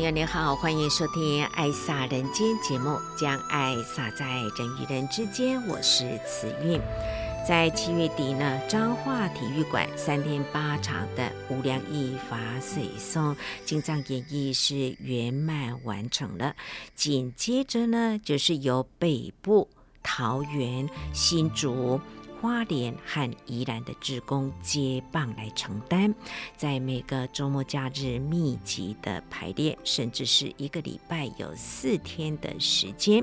朋友，您好，欢迎收听《爱洒人间》节目，将爱洒在人与人之间。我是慈韵。在七月底呢，彰化体育馆三天八场的《无量义法水颂金藏演绎》是圆满完成了。紧接着呢，就是由北部桃园、新竹。花莲和宜兰的职工接棒来承担，在每个周末假日密集的排练，甚至是一个礼拜有四天的时间。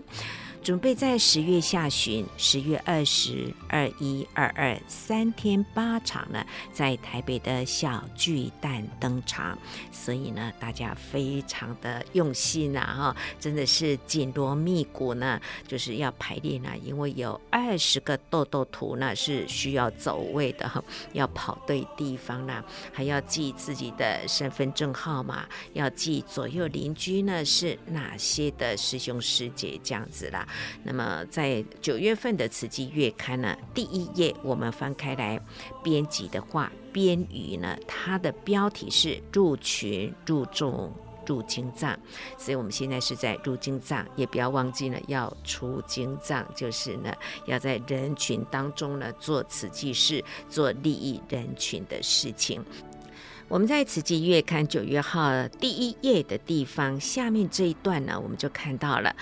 准备在十月下旬，十月二十二、一、二二三天八场呢，在台北的小巨蛋登场。所以呢，大家非常的用心呐，哈，真的是紧锣密鼓呢，就是要排练啊，因为有二十个豆豆图呢是需要走位的，要跑对地方啦，还要记自己的身份证号码，要记左右邻居呢是哪些的师兄师姐这样子啦。那么，在九月份的《慈济月刊》呢，第一页我们翻开来编辑的话，编语呢，它的标题是“入群入众入经藏”，所以我们现在是在入经藏，也不要忘记了要出经藏，就是呢，要在人群当中呢做慈济事，做利益人群的事情。我们在《慈济月刊》九月号第一页的地方，下面这一段呢，我们就看到了。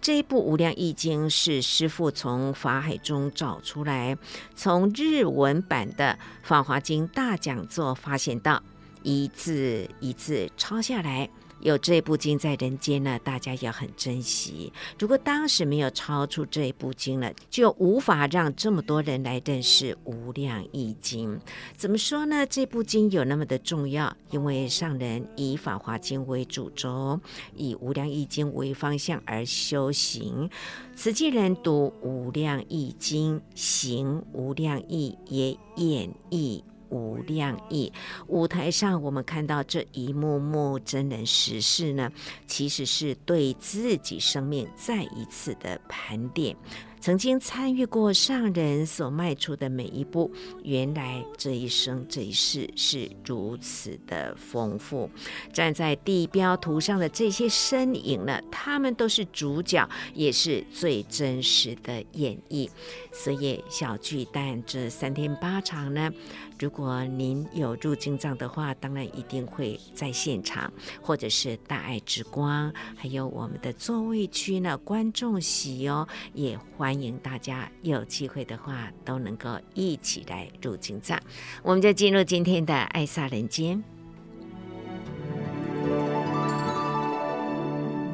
这一部《无量易经》是师父从法海中找出来，从日文版的《法华经》大讲座发现到，一字一字抄下来。有这部经在人间呢，大家要很珍惜。如果当时没有抄出这一部经了，就无法让这么多人来认识《无量义经》。怎么说呢？这部经有那么的重要，因为上人以《法华经》为主轴，以《无量义经》为方向而修行。慈济人读《无量义经》，行无量义，也演绎。无量意，舞台上我们看到这一幕幕真人实事呢，其实是对自己生命再一次的盘点。曾经参与过上人所迈出的每一步，原来这一生这一世是如此的丰富。站在地标图上的这些身影呢，他们都是主角，也是最真实的演绎。所以小巨蛋这三天八场呢，如果您有入经藏的话，当然一定会在现场，或者是大爱之光，还有我们的座位区呢，观众席哦，也欢。迎大家有机会的话都能够一起来入经藏，我们就进入今天的爱洒人间。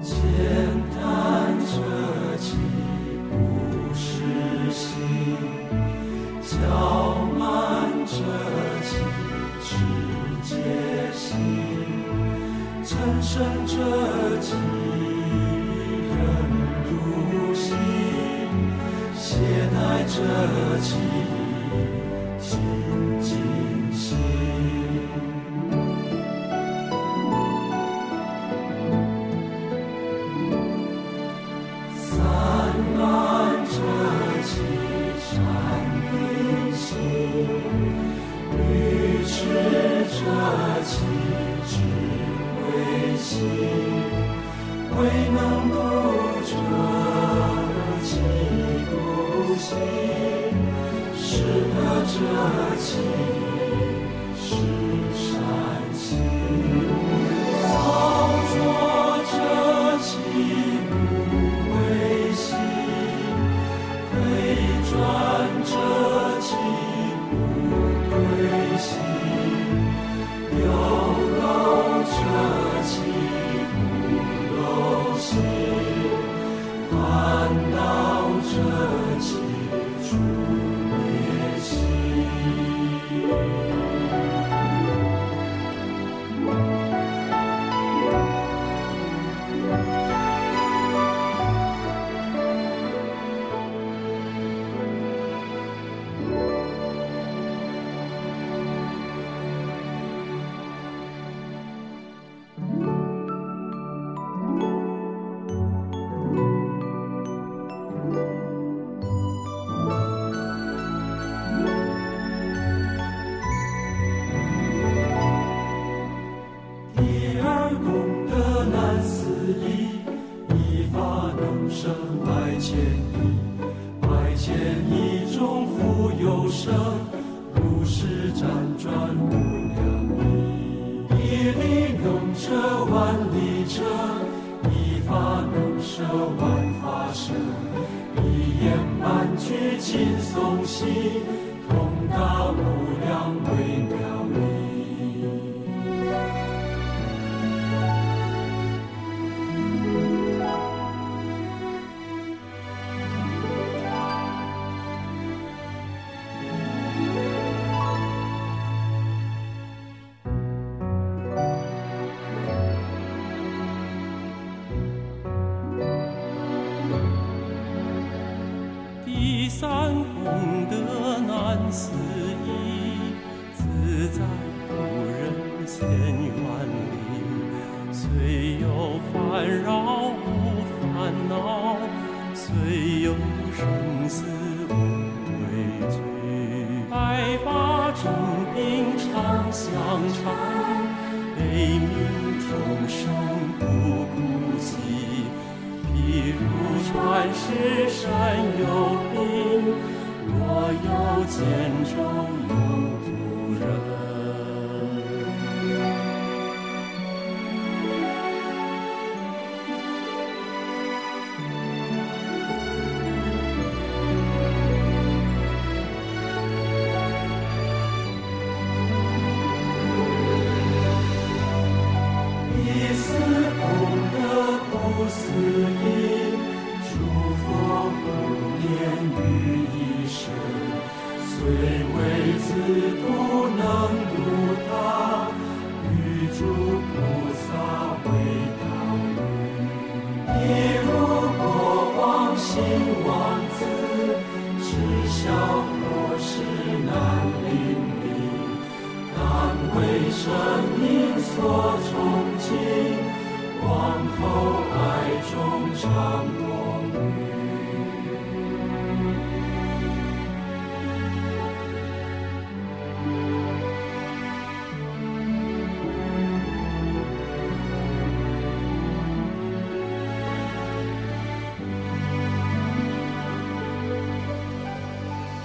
浅谈者起不实行，骄慢者起持戒行，嗔生者起。懈怠者起精进心，一力能折万里车，一发能射万法射，一言半句尽松心，通达无量微。生命所憧憬，往后爱中常多余。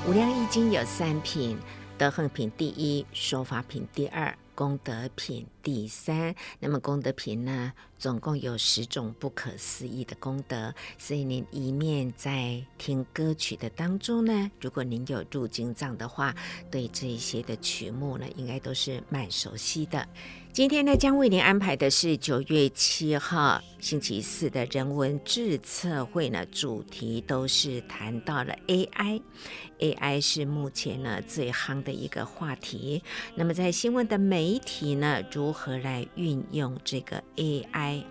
《五量易经》有三品：德恒品第一，说法品第二，功德品第三。那么功德品呢，总共有十种不可思议的功德。所以您一面在听歌曲的当中呢，如果您有入经藏的话，对这一些的曲目呢，应该都是蛮熟悉的。今天呢，将为您安排的是九月七号星期四的人文智测会呢，主题都是谈到了 AI，AI 是目前呢最夯的一个话题。那么在新闻的媒体呢，如何来运用这个 AI？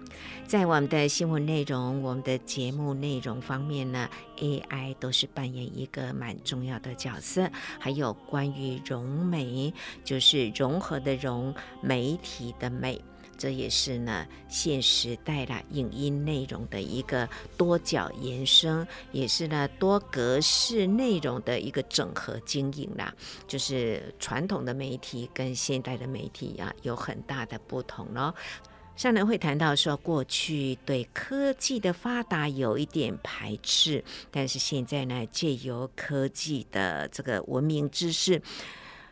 在我们的新闻内容、我们的节目内容方面呢，AI 都是扮演一个蛮重要的角色。还有关于融媒，就是融合的融媒体。的美，这也是呢现时代啦影音内容的一个多角延伸，也是呢多格式内容的一个整合经营啦。就是传统的媒体跟现代的媒体啊有很大的不同喽。上人会谈到说，过去对科技的发达有一点排斥，但是现在呢，借由科技的这个文明知识。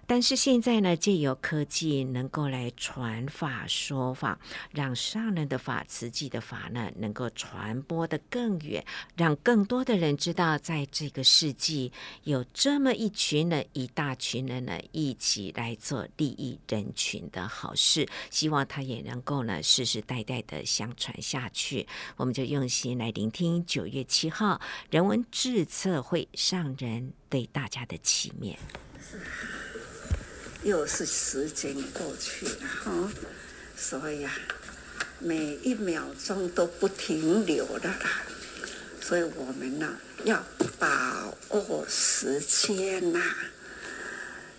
但是现在呢，借由科技能够来传法说法，让上人的法、慈济的法呢，能够传播得更远，让更多的人知道，在这个世纪有这么一群人、一大群人呢，一起来做利益人群的好事。希望他也能够呢，世世代代的相传下去。我们就用心来聆听九月七号人文智测会上人对大家的启勉。又是时间过去了哈，所以啊，每一秒钟都不停留的啦，所以我们呢要把握时间呐。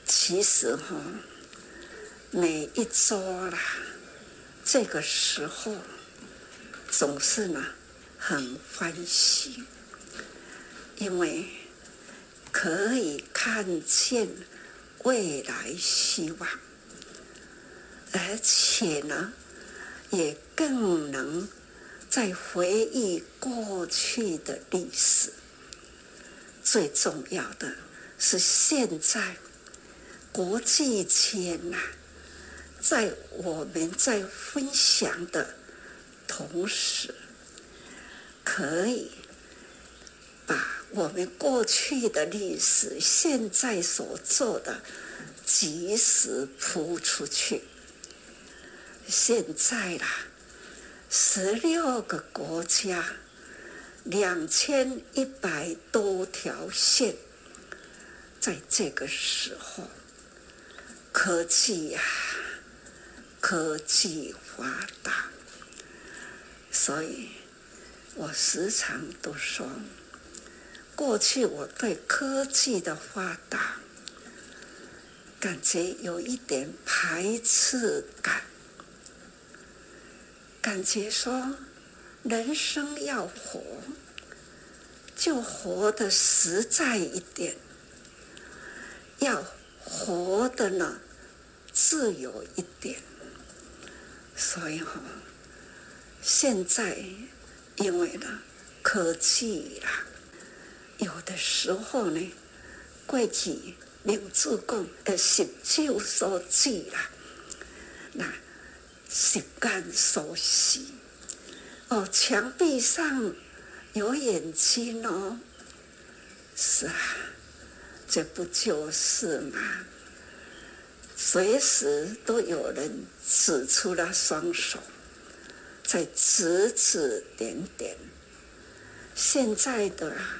其实哈，每一周啦，这个时候总是呢很欢喜，因为可以看见。未来希望，而且呢，也更能在回忆过去的历史。最重要的是，现在国际间呐，在我们在分享的同时可以把我们过去的历史、现在所做的及时铺出去。现在啦，十六个国家，两千一百多条线，在这个时候，科技呀、科技发达，所以我时常都说，过去我对科技的发达感觉有一点排斥感，感觉说人生要活，就活得实在一点，要活得呢自由一点。所以哈，现在因为呢科技啦，有的时候呢，过去民主讲呃十手所指啦，那时间所需哦，墙壁上。有眼睛哦，是啊，这不就是吗？随时都有人指出了双手，在指指点点。现在的啊，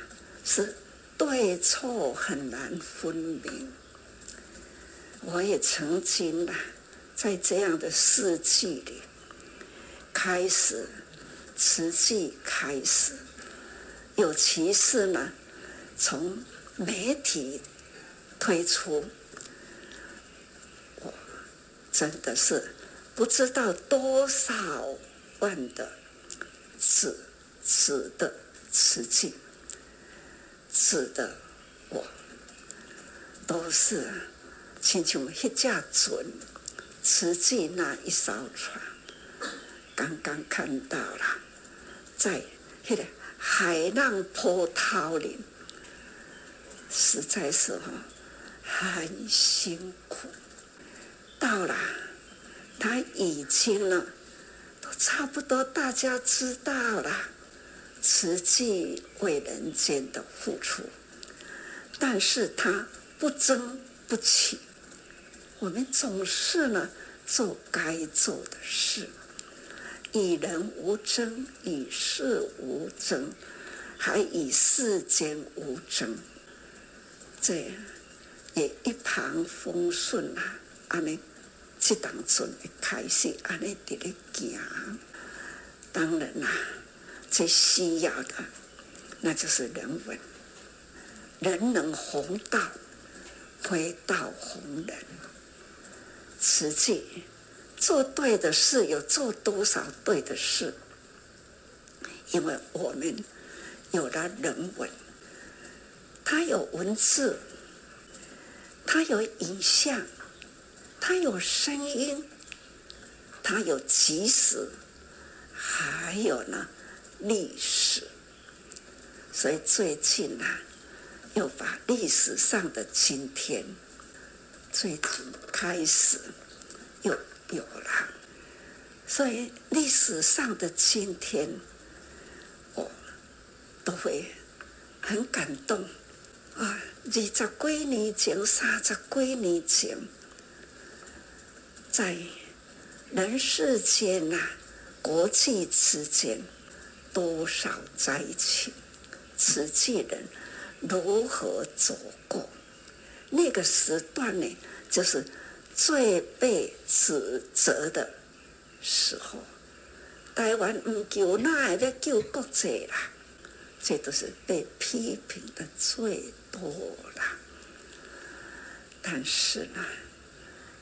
是对错很难分明。我也曾经啊，在这样的世纪里，开始，实际开始。尤其是呢，从媒体推出，我真的是不知道多少万的字字的词句，字的我都是亲像一架船，词句那一艘船，刚刚看到了，在那个。海浪波涛里，实在是很辛苦。到了，他已经呢，都差不多大家知道了，慈济为人间的付出，但是他不争不取，我们总是呢做该做的事。与人无争，与事无争，还与世间无争。这样也一帆风顺啊！安尼，这当中一开始安尼在咧行。当然啦、啊，最需要的那就是人文，人能弘道，非道弘人，实际。做对的事，有做多少对的事？因为我们有了人文，它有文字，它有影像，它有声音，它有即时，还有呢历史。所以最近呢、啊，又把历史上的今天，最近开始又。有了，所以历史上的今天，我都会很感动啊！二十几年前、三十几年前，在人世间呐、啊，国际之间多少灾情，慈济人如何走过？那个时段呢，就是。最被指责的时候，台湾唔救，哪会要救国际啦？这都是被批评的最多了。但是呢，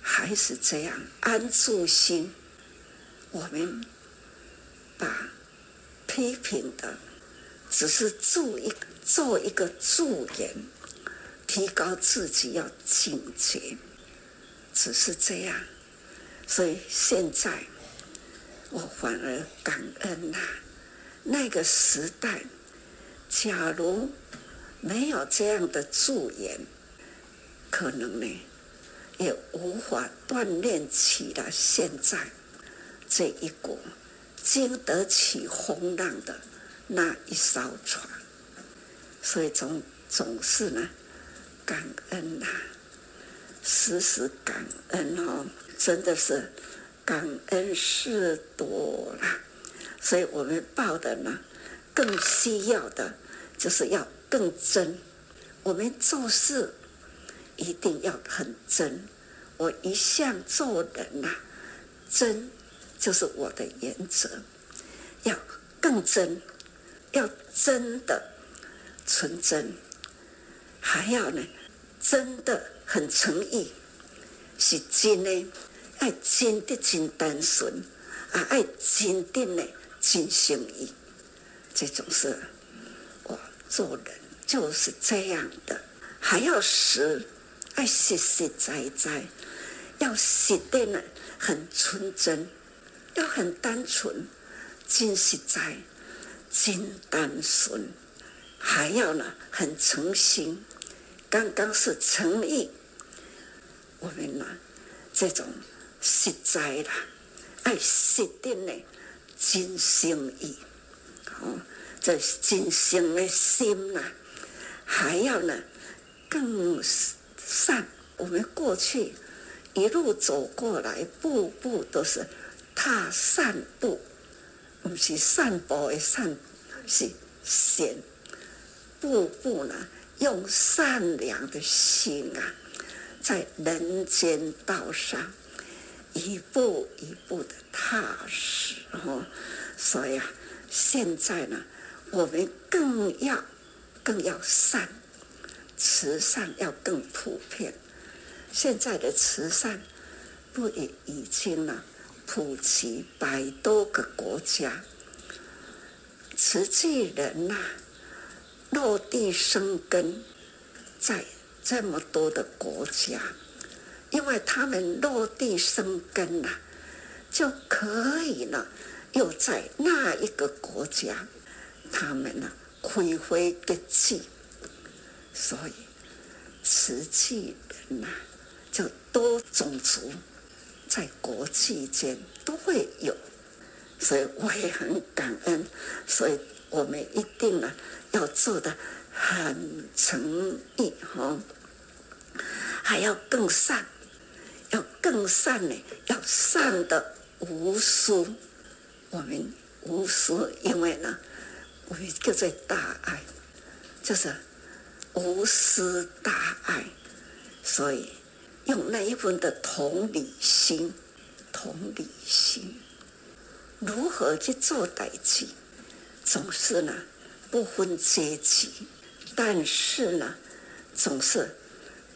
还是这样安住心，我们把批评的只是做一做一个助言，提高自己要警觉。只是这样，所以现在我反而感恩呐、那个时代，假如没有这样的助言，可能呢也无法锻炼起了现在这一股经得起风浪的那一艘船。所以总总是呢，感恩呐、时时感恩哦，真的是感恩事多了。所以我们报的呢，更需要的就是要更真。我们做事一定要很真。我一向做人呐、啊，真就是我的原则，要更真，要真的。纯真，还要呢，真的很诚意，是真的，爱真的真单纯，啊，爱真的呢真心意，这种事，我做人就是这样的，还要实，爱实实在在，要实的呢很纯真，要很单纯，真实在，真单纯。还要呢，很诚心，刚刚是诚意。我们呢，这种实在啦，爱实的呢，真心意，哦，这真心的心呐，还要呢，更善。我们过去一路走过来，步步都是踏善步，不是散步的散，是善。步步呢，用善良的心啊，在人间道上一步一步的踏实哦。所以啊，现在呢，我们更要更要善，慈善要更普遍。现在的慈善不也已经呢普及百多个国家，慈济人呐、落地生根，在这么多的国家，因为他们落地生根了，就可以呢，又在那一个国家，他们呢挥挥个气，所以慈济人呐，就多种族。在国际间都会有，所以我也很感恩，所以我们一定呢。要做的很诚意哈，还要更善，要更善呢，要善的无私。我们无私，因为呢，我们叫做大爱，就是无私大爱，所以用那一份的同理心，同理心，如何去做代志，总是呢。不分阶级，但是呢，总是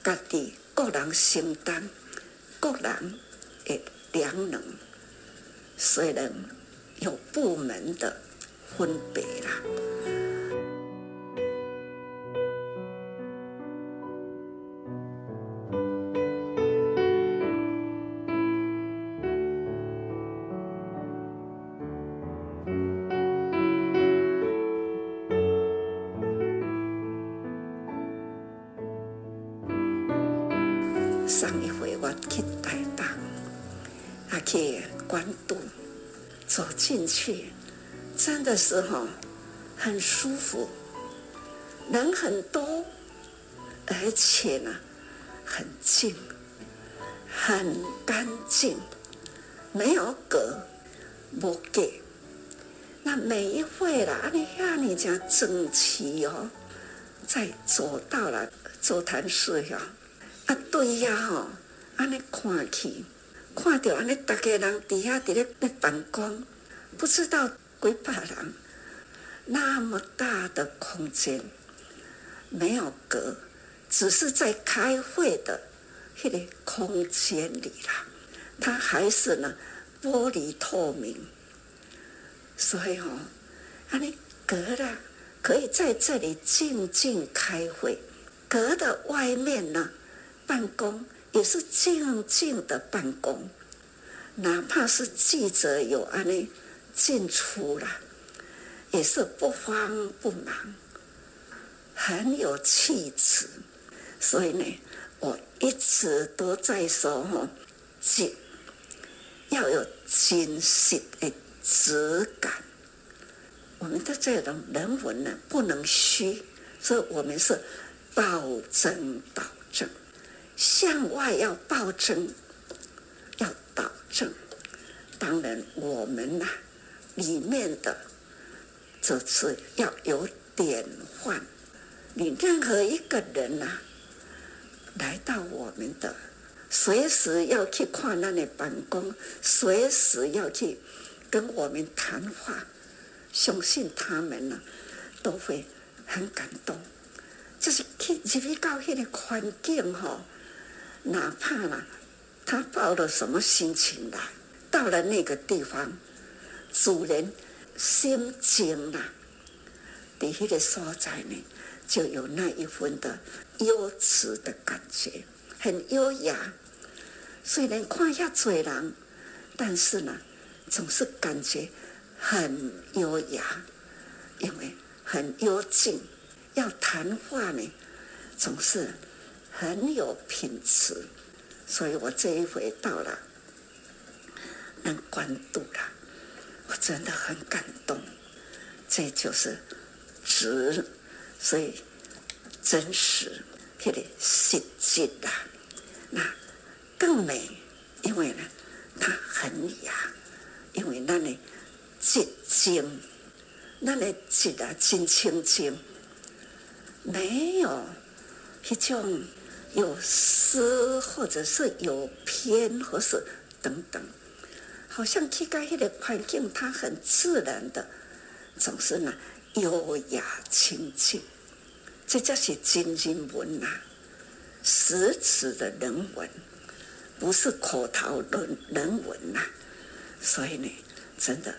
家己个人承担，个人的良能，虽然有部门的分别啦。上一回我去大堂，啊去关渡走进去，真的是哈，很舒服，人很多，而且呢，很静，很干净，没有隔，无隔。那每一会啦，你呀你讲整齐哦，再走到了座谈室呀，对呀吼，安尼看去。看到安尼，大家人底下伫咧办公，不知道几百人，那么大的空间，没有隔，只是在开会的迄个空间里啦。它还是呢玻璃透明，所以哦，安尼隔啦，可以在这里静静开会。隔的外面呢，办公。也是静静的办公，哪怕是记者有安尼进出了，也是不慌不忙，很有气质。所以呢，我一直都在说，哈，静要有真实的质感。我们的这种人文呢，不能虚，所以我们是暴增导正，向外要暴增，要导正。当然，我们呐、里面的这次要有典范。你任何一个人呐、来到我们的，随时要去看那里办公，随时要去跟我们谈话。相信他们呢，都会很感动。就是去入去到那个环境哈，哪怕呢，他抱了什么心情来，到了那个地方，主人心静了，在那个所在呢，就有那一份的优慈的感觉，很优雅。虽然看下嘴人，但是呢，总是感觉。很优雅，因为很幽静，要谈话呢，总是很有品质。所以我这一回到了南关渡了，我真的很感动。这就是值，所以真实，这里实际的，那更美，因为呢，它很雅，因为那里。寂静，那里静啊，真清静，没有一种有诗或者是有篇，或是等等，好像去到那个环境，它很自然的，总是呢优雅清静，这就是真人文呐、啊，实质的人文，不是口头人人文呐、所以呢，真的。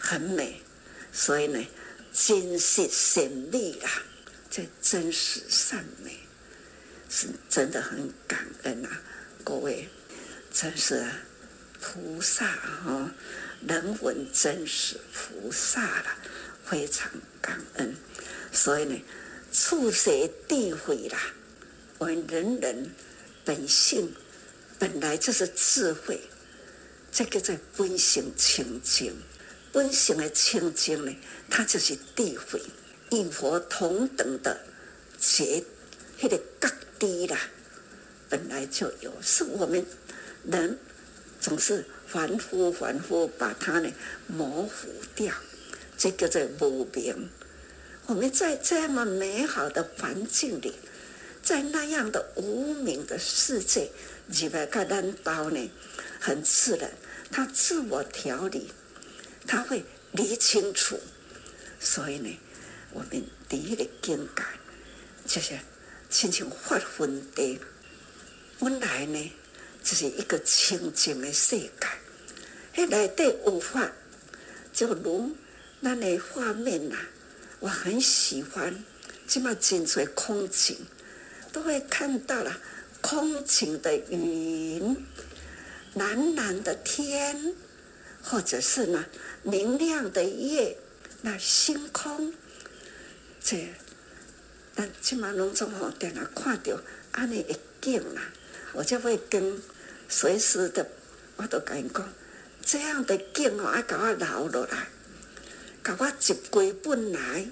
很美，所以呢，真实善美啊，这真实善美是真的很感恩啊！各位，真是菩萨哈，人文真实菩萨啦，非常感恩。所以呢，处世智慧啦，我们人人本性本来就是智慧，这个在本性清净。本性的清净呢，它就是智慧，与佛同等的觉，那个低啦，本来就有，是我们人总是反复反复把它呢模糊掉，这个在无明。我们在这么美好的环境里，在那样的无明的世界，以为看难道呢，很自然，它自我调理。他会理清楚，所以呢，我们第一个境界就是亲像发昏的，本来呢，就是一个清净的世界，那内底有法，就如那里画面呐、啊，我很喜欢，起码进出空景，都会看到了空景的云，蓝蓝的天。或者是呢，明亮的夜，那星空，这，但起码拢总吼，在那看到安尼一景啦，我就会跟随时的，我都跟你讲，这样的景哦，要给我留落来，给我集归本来，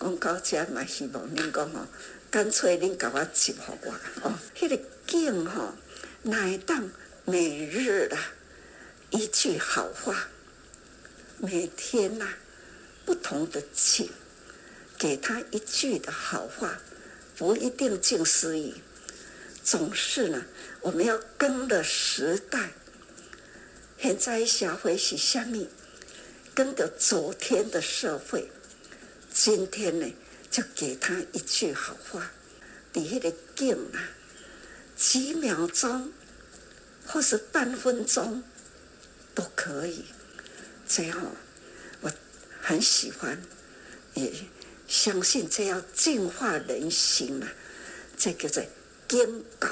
讲到这嘛，希望恁讲吼，干脆恁给我集合我哦，迄、个景吼，乃当每日啦。一句好话，每天呐、啊，不同的景，给他一句的好话，不一定尽思义。总是呢，我们要跟着时代。现在社会是虾米？跟着昨天的社会，今天呢，就给他一句好话。底下的景啊，几秒钟，或是半分钟。都可以，这样我很喜欢，也相信这样净化人心啊。这个在经稿，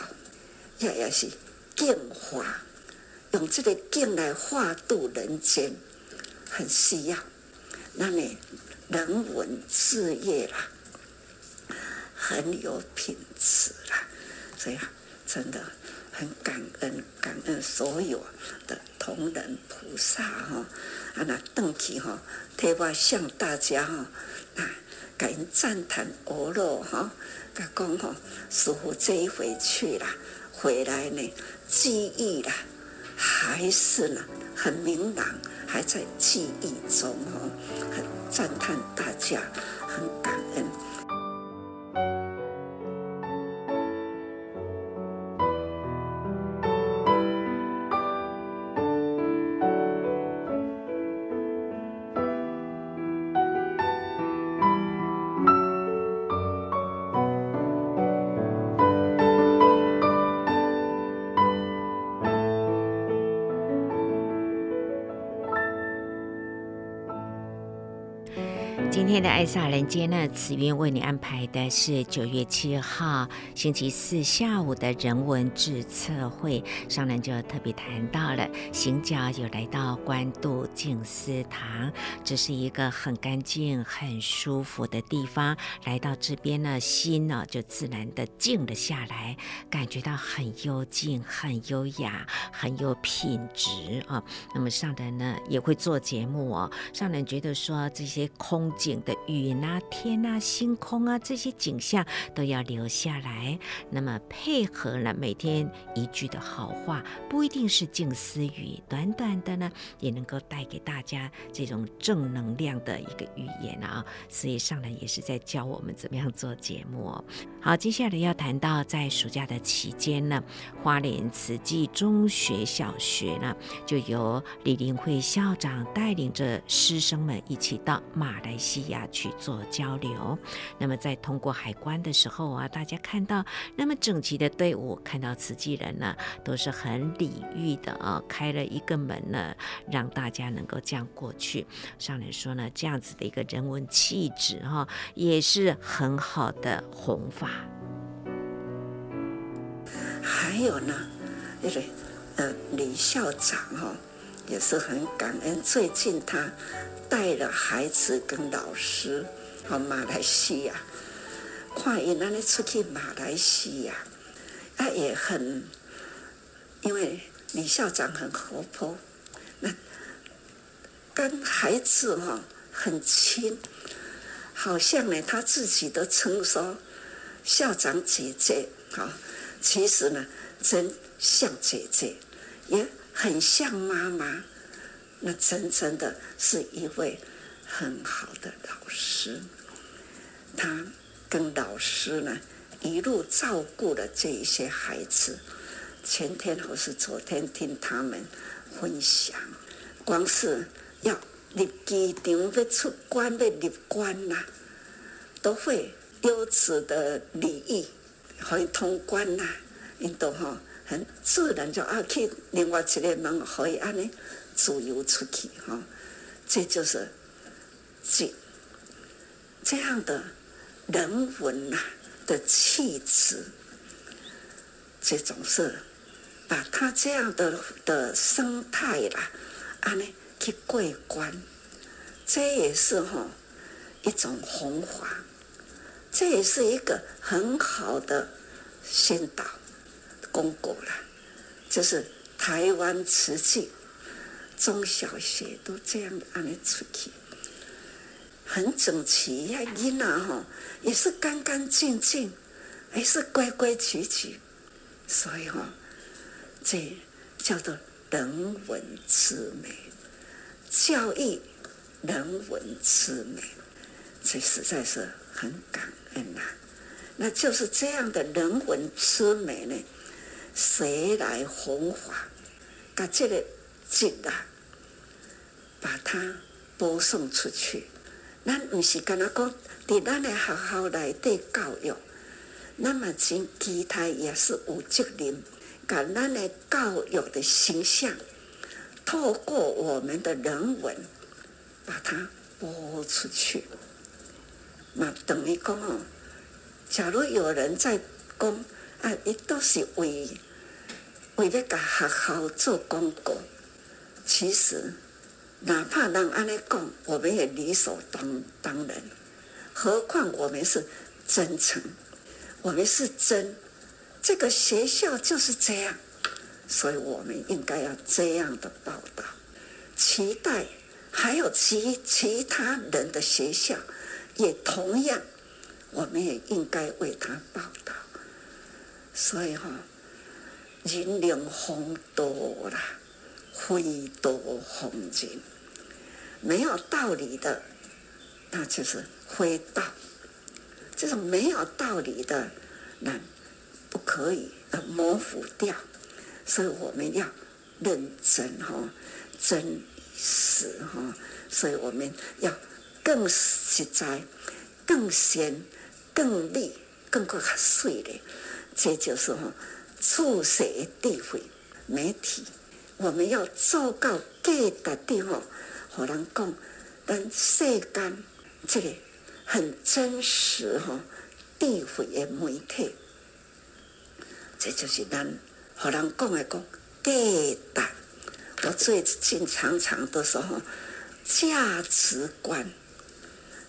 也也是净化，用这个净来化度人间，很需要。那你人文事业啦，很有品质啦，所以啊，真的很感恩，感恩所有的同仁菩萨哈，啊那邓启哈，特别向大家哈，啊，感恩赞叹阿罗哈，甲讲哈，师傅这一回去了，回来呢，记忆了，还是呢很明朗，还在记忆中哦，很赞叹大家，很感恩。爱萨人间呢，慈云为你安排的是九月七号星期四下午的人文智测会，上人就特别谈到了行脚有来到关渡静思堂，这是一个很干净、很舒服的地方。来到这边呢，心呢就自然的静了下来，感觉到很幽静、很优雅、很有品质啊。那么上人呢也会做节目哦，上人觉得说这些空景。的云啊、天啊、星空啊，这些景象都要留下来。那么配合了每天一句的好话，不一定是静思语，短短的呢，也能够带给大家这种正能量的一个语言啊。所以上来也是在教我们怎么样做节目。好，接下来要谈到在暑假的期间呢，花莲慈济中学小学呢，就由李林慧校长带领着师生们一起到马来西亚。去，去做交流。那么在通过海关的时候啊，大家看到那么整齐的队伍，看到慈济人呢，都是很礼遇的啊，开了一个门呢，让大家能够这样过去。上人说呢，这样子的一个人文气质哈，也是很好的弘法。还有呢，那个呃李校长哈，也是很感恩。最近他。带了孩子跟老师和马来西亚，看伊那里出去马来西亚，他也很，因为李校长很活泼，那跟孩子哈很亲，好像呢他自己都称说校长姐姐，哈，其实呢真像姐姐，也很像妈妈。那真正的是一位很好的老师，他跟老师呢一路照顾了这一些孩子。前天或是昨天听他们分享，光是要入机场要出关要入关呐、都会优质的礼仪，可以通关呐、啊，印度哈很自然就啊去另外一个门可以安尼。自由出去哈，这就是这这样的人文呐的气质，这种是把他这样的的生态啦，啊呢去过关，这也是哈一种红华，这也是一个很好的先导功果了，就是台湾瓷器。中小学都这样安尼出去，很整齐呀，囡仔哈也是干干净净，还是规规矩矩，所以哈，这叫做人文之美，教育人文之美，这实在是很感恩呐。那就是这样的人文之美呢，谁来弘法？把这个经啊。把它播送出去，咱不是跟他讲，在咱的学校内底教育，那么其其他也是有责任，把咱的教育的形象，透过我们的人文，把它播出去。那等于讲哦，假如有人在讲啊，伊都是为为了给学校做广告，其实。哪怕人安尼讲，我们也理所当当然。何况我们是真诚，我们是真。这个学校就是这样，所以我们应该要这样的报道，期待还有其其他人的学校也同样，我们也应该为他报道。所以哈、哦，人量风多啦，非多风人，没有道理的，那就是非道。这种没有道理的，那不可以呃模糊掉。所以我们要认真哈，真实哈，所以我们要更实在、更鲜、更利、更过较水的，这就是哈，处世的智慧媒体。我们要做到各大地方，和人讲，咱世间这个很真实哈，智慧的媒体，这就是咱。和人讲的讲价值，我最近常常都说哈，价值观、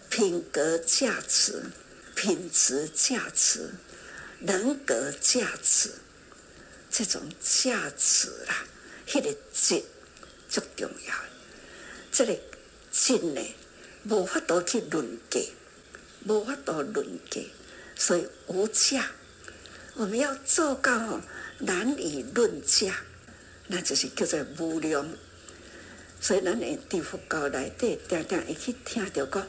品格价值、品质价值、人格价值，这种价值啦，那个值最重要。这个真呢，无法度去论价，无法度论价，所以无价。我们要做到难以论价，那就是叫做无量。所以咱的地佛教内底，常常会去听到讲，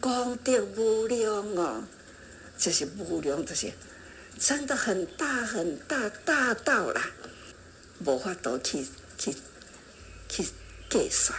功德无量哦，就是无量，就是真的很大很大，大到啦，无法度去去去计算，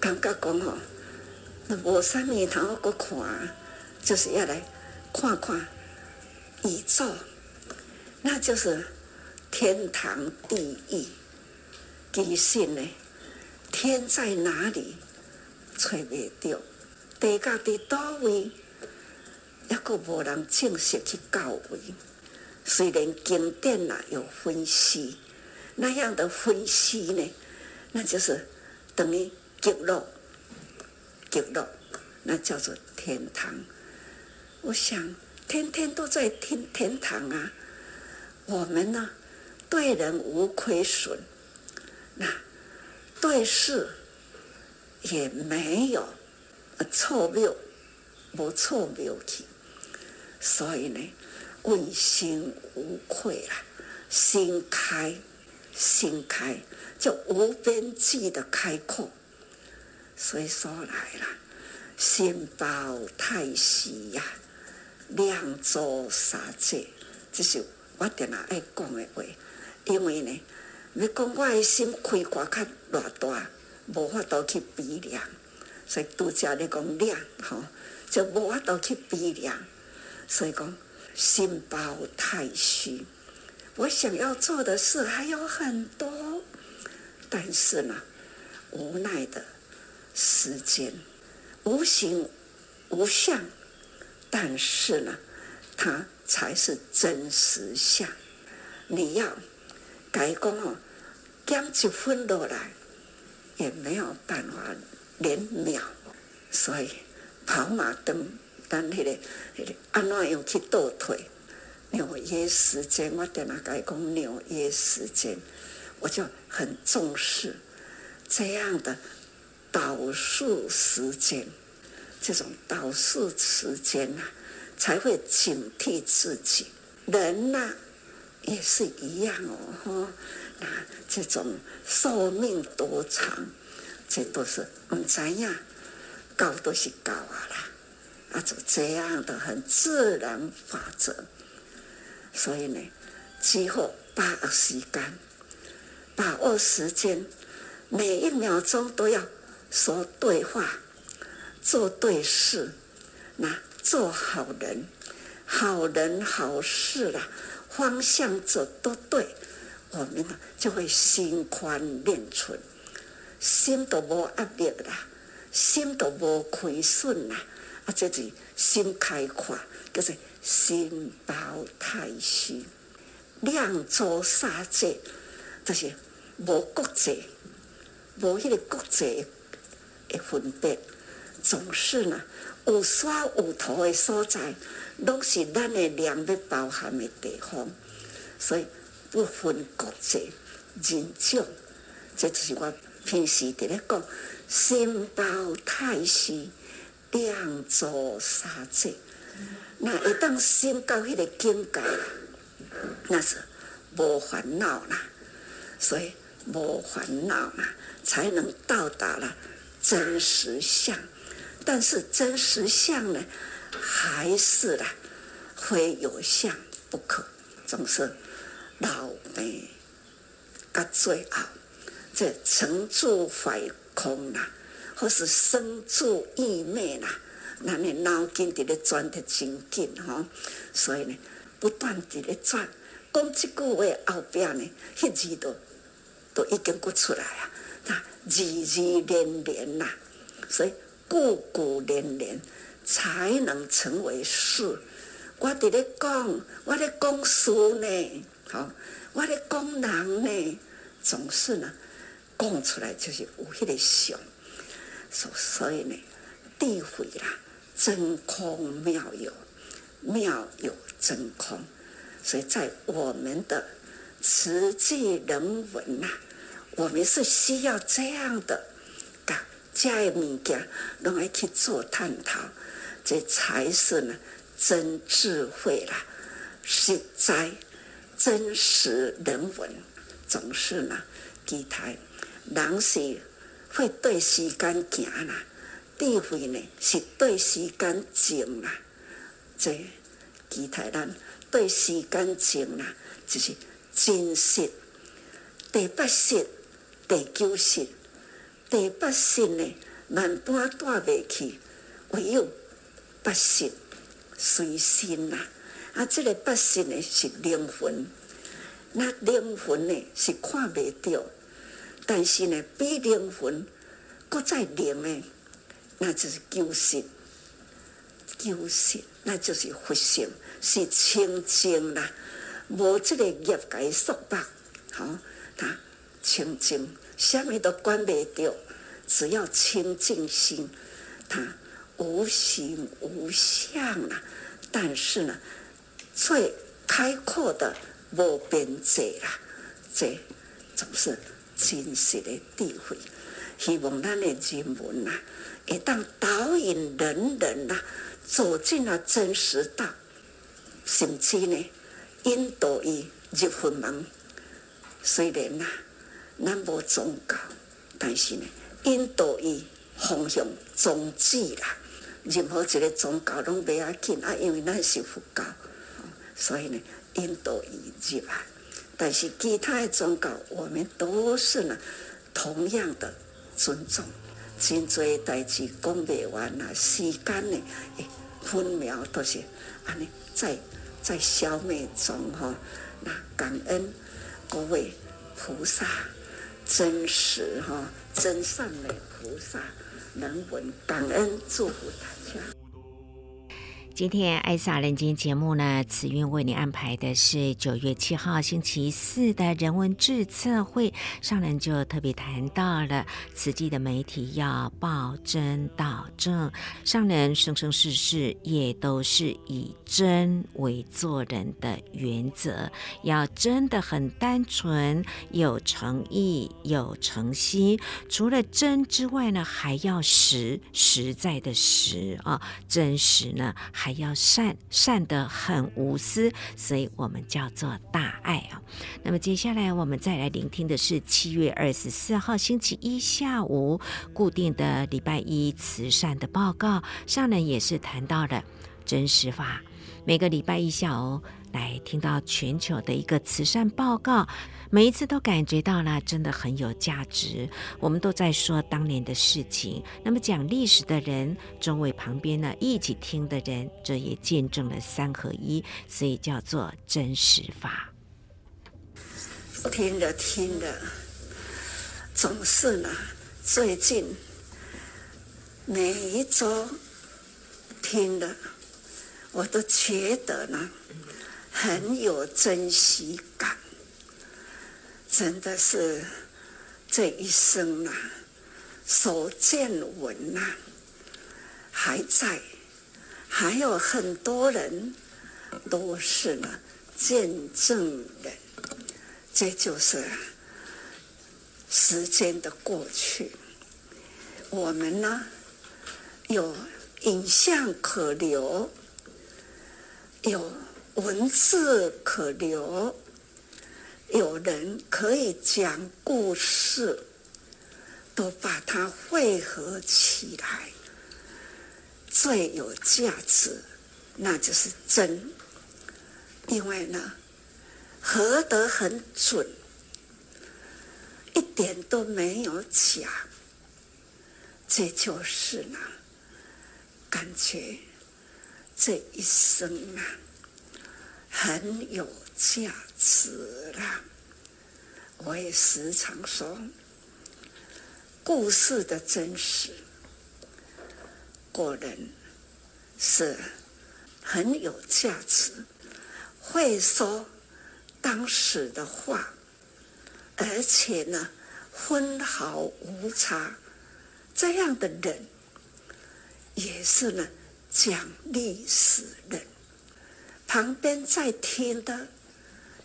感觉讲吼，那无啥物通我搁看，就是要来看看宇宙，那就是天堂地狱。其实呢，天在哪里？找袂到，地界伫倒位，抑阁无人正式去到位。虽然经典呐有分析，那样的分析呢，那就是等于极乐，极乐，那叫做天堂。我想天天都在天天堂啊，我们呢对人无亏损，那对事也没有错谬，无错谬去，所以呢。问心无愧啦，心开，心开就无边际的开阔。所以说来了，心包太虚呀，量周沙界，这是我定下爱讲的话。因为呢，你讲我的心开阔较偌大，无法度去比量，所以拄则你讲量，吼，就无法度去比量，所以讲。心包太虚，我想要做的事还有很多，但是呢，无奈的时间，无形无相，但是呢，它才是真实相。你要改工哦，将一分落来，也没有办法连秒，所以跑马灯。但迄个、迄个安怎样去倒退？纽约时间，我定下甲伊讲纽约时间，我就很重视这样的倒数时间。这种倒数时间呐，才会警惕自己。人呐，也是一样哦，哈。那这种寿命多长，这都是唔知影，高都是高啊啦。啊，就这样的很自然法则，所以呢，今后把握时间，把握时间，每一秒钟都要说对话，做对事，那做好人，好人好事啦，方向走都对，我们呢就会心宽念存，心都无压力啦，心都无亏损啦，啊，这是心开阔，就是心包太虚，两足三界，就是无国界，无迄个国界的分别，总是呢有山有土的所在，拢是咱的念要包含的地方，所以。不分国籍、人种，这就是我平时伫咧讲，心包太虚，两足三界。那一旦心到迄个境界，那是无烦恼啦。所以无烦恼啦，才能到达了真实相。但是真实相呢，还是啦，非有相不可，总是。老病甲最后，这成住坏空啦，或是生住异灭啦，咱的脑筋伫咧转得真紧吼，所以呢，不断伫咧转。讲这句话后边呢，迄字都都已经讲出来啊，字字连连呐，所以句句连连才能成为事。我伫咧讲，我咧讲事呢。好，我咧讲人呢，总是呢讲出来就是有迄个相，所所以呢，智慧啦，真空妙有，妙有真空，所以在我们的实际人文呐，我们是需要这样的，噶这样的物件，拢爱去做探讨，这才是呢真智慧啦，实在。真实人文总是呢，期待人是会对时间行啦，智慧呢是对时间静啦。这期待咱对时间静啦，就是真实。第八识、第九识、第八识呢，万般带未去，唯有八识随心啦。啊，这个八识呢是灵魂，那灵魂呢是看不到，但是呢比灵魂搁再灵呢，那就是九识，九识那就是佛性，是清净啦，无这个业界束缚，好，他清净，什么都管不着，只要清净心，它无形无相啊，但是呢。最开阔的无边际啦，这总是真实的智慧。希望咱的人文呐，会当导引人人呐，走进了真实道，甚至呢，引导伊入佛门。虽然呐，咱无宗教，但是呢，引导伊方向宗旨啦。任何一个宗教拢袂要紧啊，因为咱是佛教。所以呢，引导伊入来，但是其他的宗教，我们都是呢，同样的尊重。真济代志讲不完啦，时间呢，分秒都是安尼，在在消灭中哈。那感恩各位菩萨，真实哈，真善美菩萨能闻感恩祝福他。今天爱萨人间节目呢，慈运为你安排的是九月七号星期四的人文智测会。上人就特别谈到了慈济的媒体要报真导正，上人生生世世也都是以真为做人的原则，要真的很单纯，有诚意，有诚心。除了真之外呢，还要实，实在的实啊，真实呢还还要善，善得很无私，所以我们叫做大爱啊。那么接下来我们再来聆听的是七月二十四号星期一下午固定的礼拜一慈善的报告，上人也是谈到了真实法。每个礼拜一下午来听到全球的一个慈善报告。每一次都感觉到了，真的很有价值。我们都在说当年的事情，那么讲历史的人，周围旁边呢一起听的人，这也见证了三合一，所以叫做真实法。听着听着，总是呢，最近每一周听的，我都觉得呢，很有珍惜感。真的是这一生呐，所见闻呐，还在，还有很多人都是呢见证人。这就是时间的过去，我们呢有影像可留，有文字可留。有人可以讲故事，都把它汇合起来，最有价值，那就是真。因为呢，合得很准，一点都没有假，这就是呢，感觉这一生啊，很有。价死了，我也时常说，故事的真实，果然是很有价值，会说当时的话，而且呢，分毫无差，这样的人也是呢，讲历史的，旁边在听的。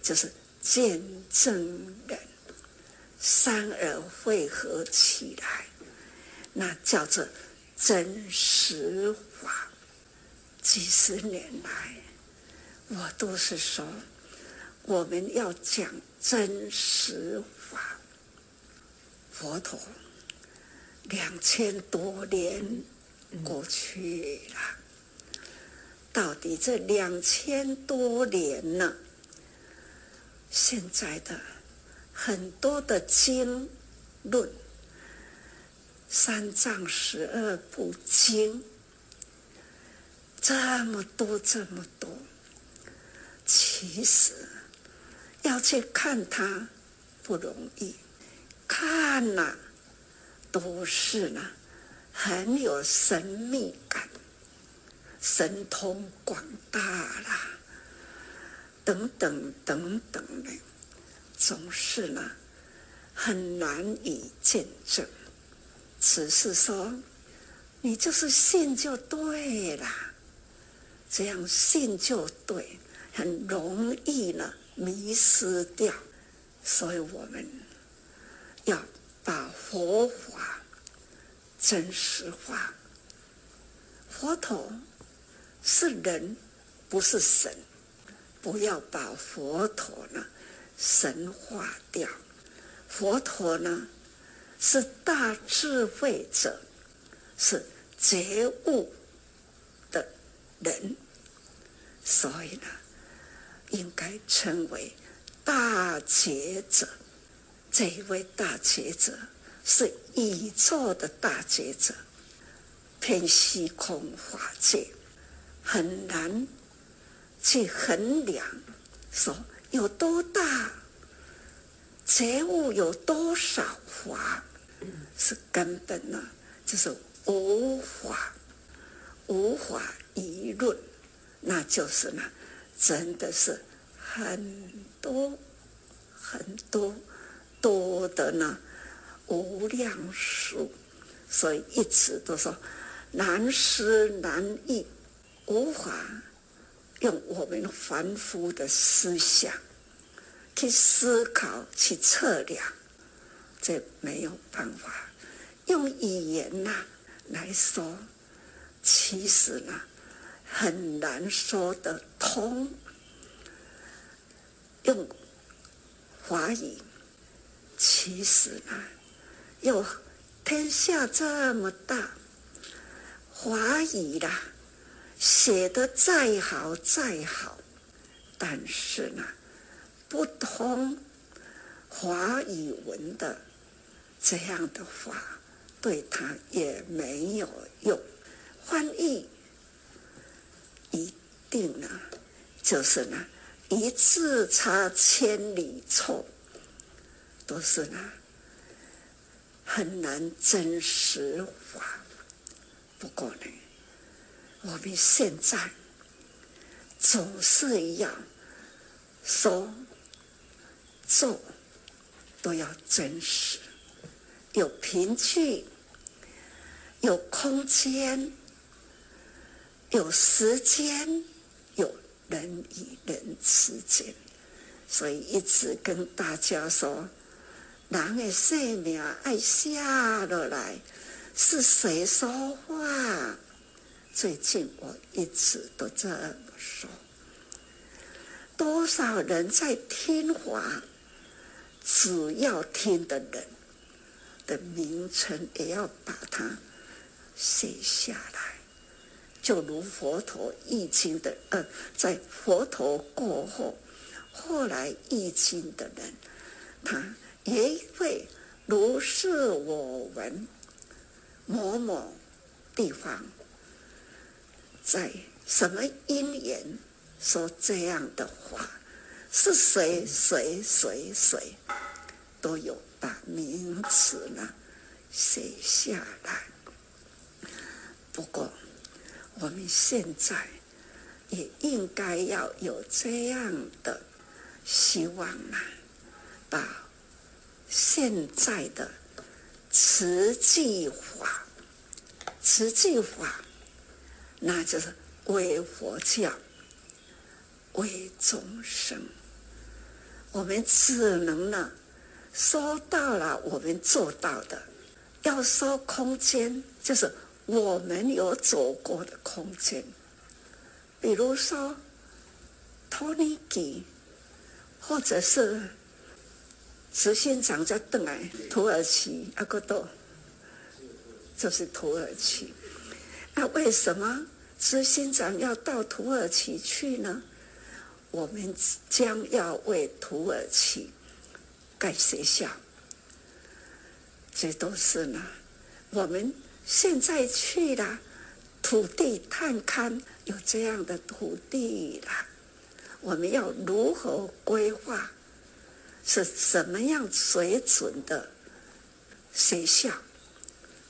就是见证人，三而汇合起来，那叫做真实法。几十年来，我都是说，我们要讲真实法。佛陀两千多年过去了，到底这两千多年呢？现在的很多的经论，三藏十二部经，这么多这么多，其实要去看它不容易，看呐、啊，都是呢，很有神秘感，神通广大啦。等等等等的，总是呢很难以见证。只是说，你就是信就对了，这样信就对，很容易呢迷失掉。所以我们要把佛法真实化。佛陀是人，不是神。不要把佛陀呢神化掉，佛陀呢是大智慧者，是觉悟的人，所以呢应该称为大觉者。这一位大觉者是宇宙的大觉者，遍虚空法界很难。去衡量，说有多大觉悟，有多少法，是根本呢，就是无法无法议论，那就是呢，真的是很多很多多的呢，无量数，所以一直都说难思难议，无法。用我们凡夫的思想去思考、去测量，这没有办法。用语言呐来说，其实呢很难说得通。用华语，其实呢，有天下这么大，华语啦。写得再好再好，但是呢，不通华语文的这样的话，对他也没有用。翻译一定呢，就是呢，一字差千里错，都是呢很难真实化。不过呢，我们现在总是要说做都要真实，有凭据，有空间，有时间，有人与人之间。所以一直跟大家说，人的生命爱下落来，是谁说话？最近我一直都这么说。多少人在听话，只要听的人的名称也要把它写下来，就如佛陀易经的，呃，在佛陀过后。后来易经的人，他也会如是我闻某某地方，在什么因缘说这样的话，是谁谁谁谁，都有把名词呢写下来。不过我们现在也应该要有这样的。希望啊，把现在的慈济法、慈济法，那就是为佛教、为众生。我们只能呢，说到了我们做到的。要说空间，就是我们有走过的空间。比如说，托尼基。或者是执行长在邓来土耳其阿哥多，就是土耳其。那为什么执行长要到土耳其去呢？我们将要为土耳其盖学校，这都是呢。我们现在去了土地探勘，有这样的土地了。我们要如何规划？是什么样水准的学校？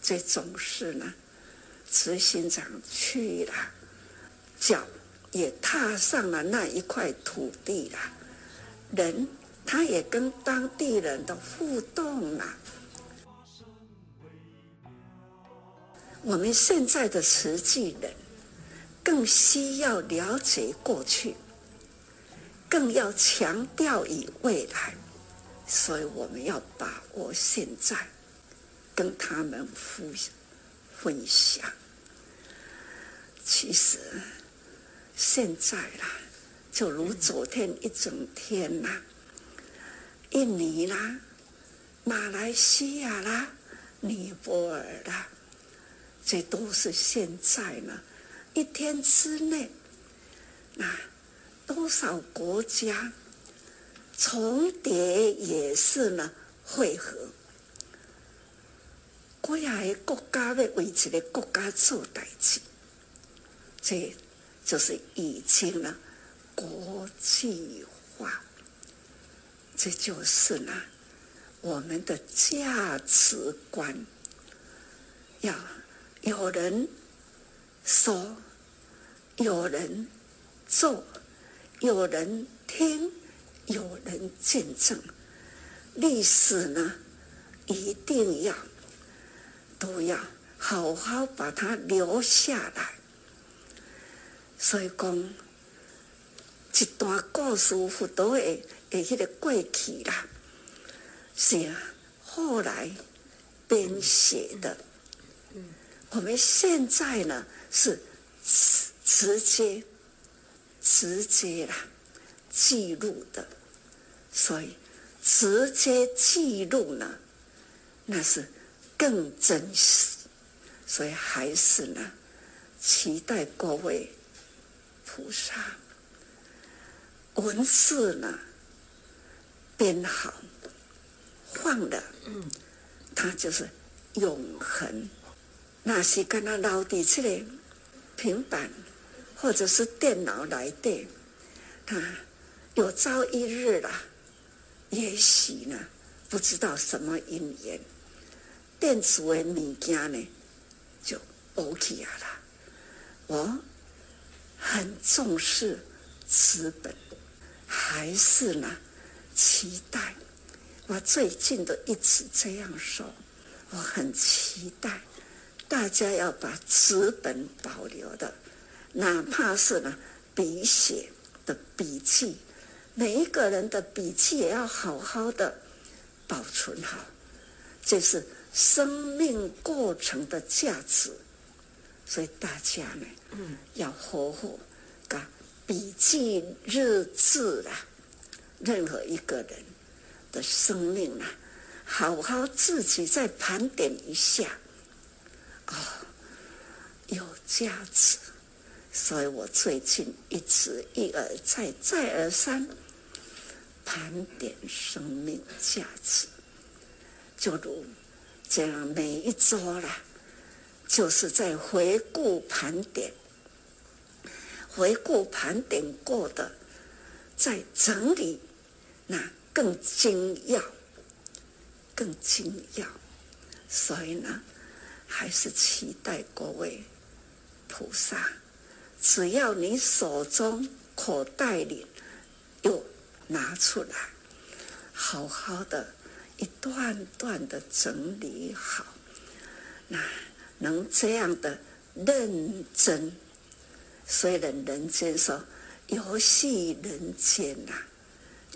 这种事呢，执行长去了，脚也踏上了那一块土地了，人他也跟当地人的互动了。我们现在的实际人更需要了解过去。更要强调以未来，所以我们要把握现在，跟他们分分享。其实现在啦，就如昨天一整天啦，印尼啦、马来西亚啦、尼泊尔啦，这都是现在呢，一天之内，那。多少国家重叠也是呢？汇合，各样国家要为一个国家做代志，这就是已经呢国际化。这就是呢我们的价值观。要有人说，有人做。有人听，有人见证，历史呢，一定要都要好好把它留下来。所以讲，一段故事辅导的诶，迄个过去啦，是啊，后来编写的。我们现在呢是直接。直接啦，记录的，所以直接记录呢，那是更真实。所以还是呢，期待各位菩萨文字呢编好，放的，嗯，它就是永恒。那是跟他老底这个平板。或者是电脑来的，啊，有朝一日啦，也许呢，不知道什么因缘，电子的物件呢就乌起来了。我很重视资本，还是呢期待。我最近都一直这样说，我很期待大家要把资本保留的，哪怕是呢笔写的笔记，每一个人的笔记也要好好的保存好，这是生命过程的价值。所以大家呢，嗯，要好好把笔记日志啊，任何一个人的生命啊，好好自己再盘点一下，哦，有价值。所以我最近一直一而再再而三盘点生命价值，就如这样每一周啦。就是在回顾盘点，回顾盘点过的，再整理，那更精要，更精要。所以呢，还是期待各位菩萨，只要你手中口袋里又拿出来，好好的一段段的整理好，那。能这样的认真，虽然人间说游戏人间呐、啊，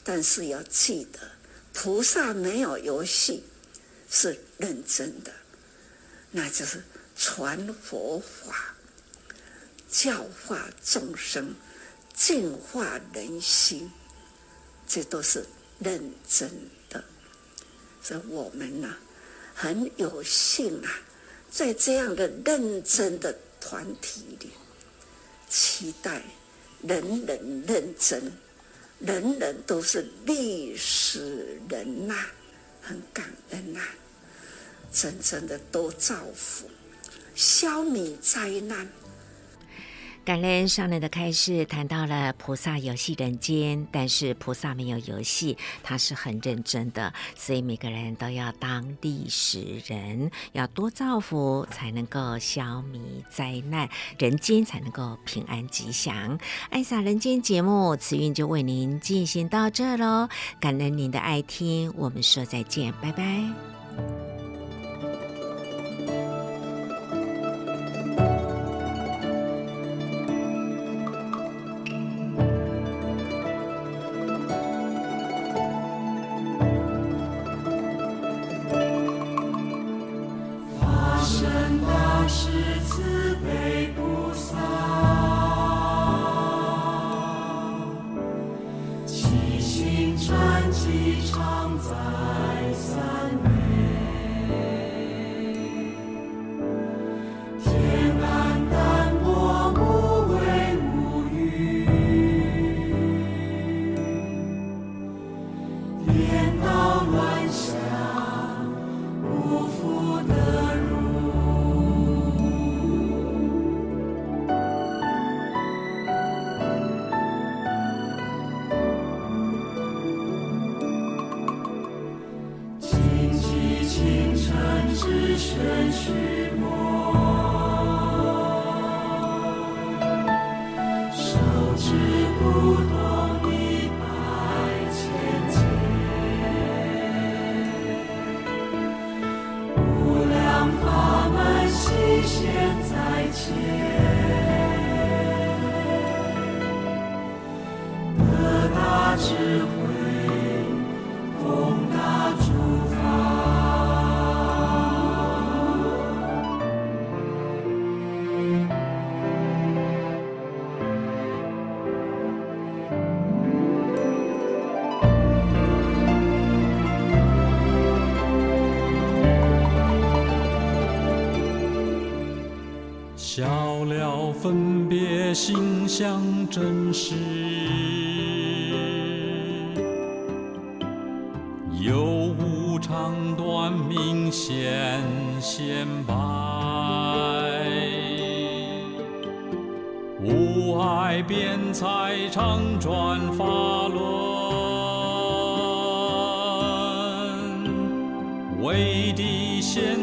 但是要记得，菩萨没有游戏，是认真的，那就是传佛法、教化众生、净化人心，这都是认真的。所以我们呢、啊，很有幸啊。在这样的认真的团体里，期待人人认真，人人都是历史人呐、很感恩呐、真正的多造福，消弭灾难。感恩上人的开示，谈到了菩萨游戏人间，但是菩萨没有游戏，他是很认真的，所以每个人都要当历史人，要多造福，才能够消弭灾难，人间才能够平安吉祥。爱洒人间节目，慈韵就为您进行到这喽，感恩您的爱听，我们说再见，拜拜。是不懂。心相真实，有无常断明显显白，无碍辩才常转法轮，为的先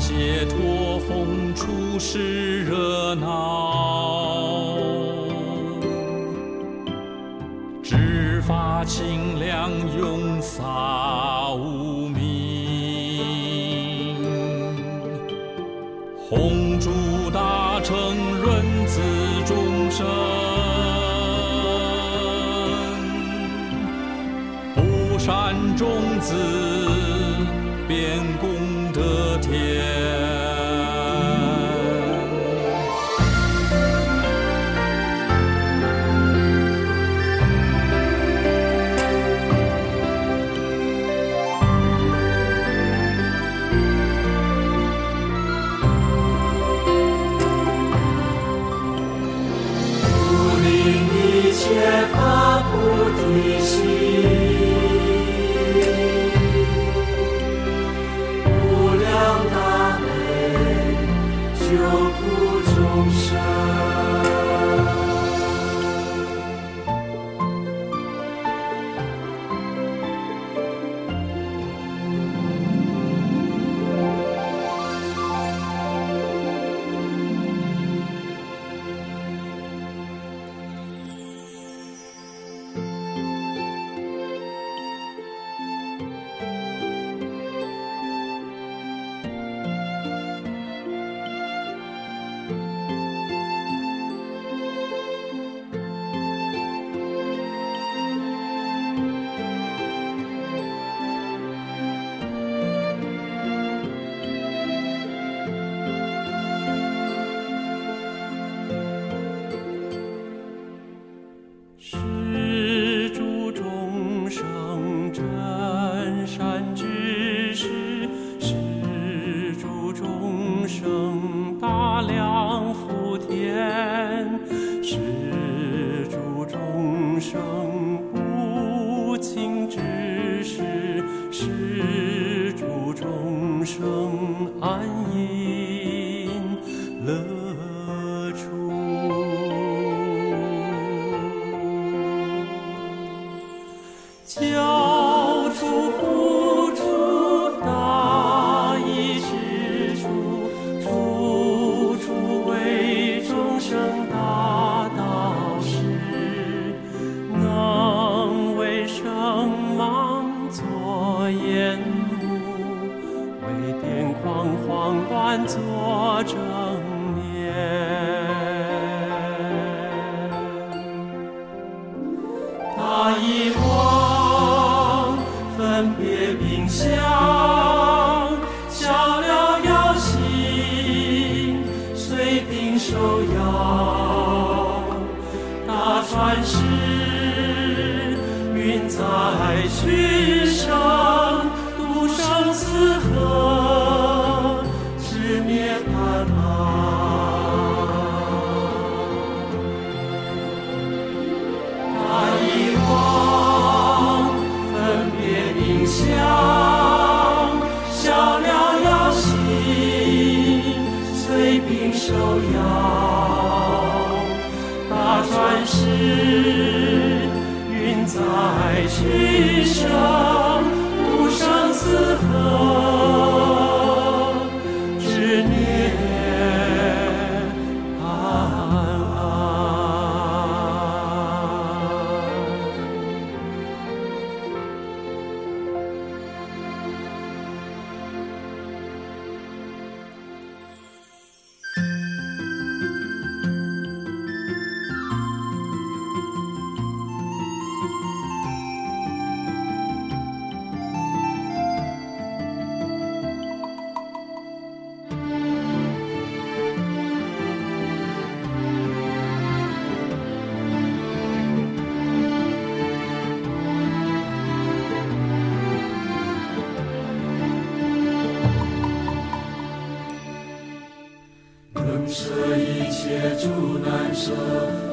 解脱风，处是热闹。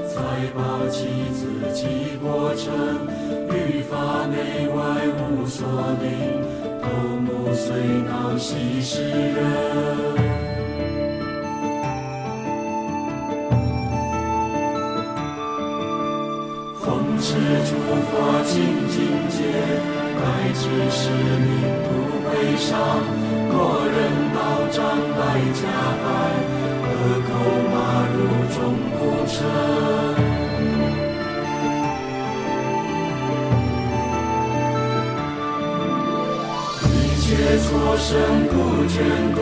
才抛弃自己过程，律法内外无所离，头目髓脑悉是人。奉持诸佛清净戒，乃至是名不悲伤，多人道障百家般。一切错身不眷顾，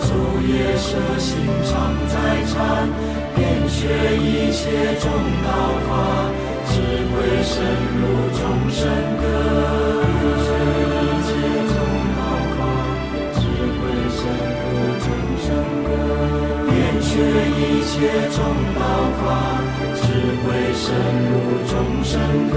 昼夜舍心常在禅，遍学一切中道法，智慧深入众生根。觉一切众宝法，智慧深入众生根。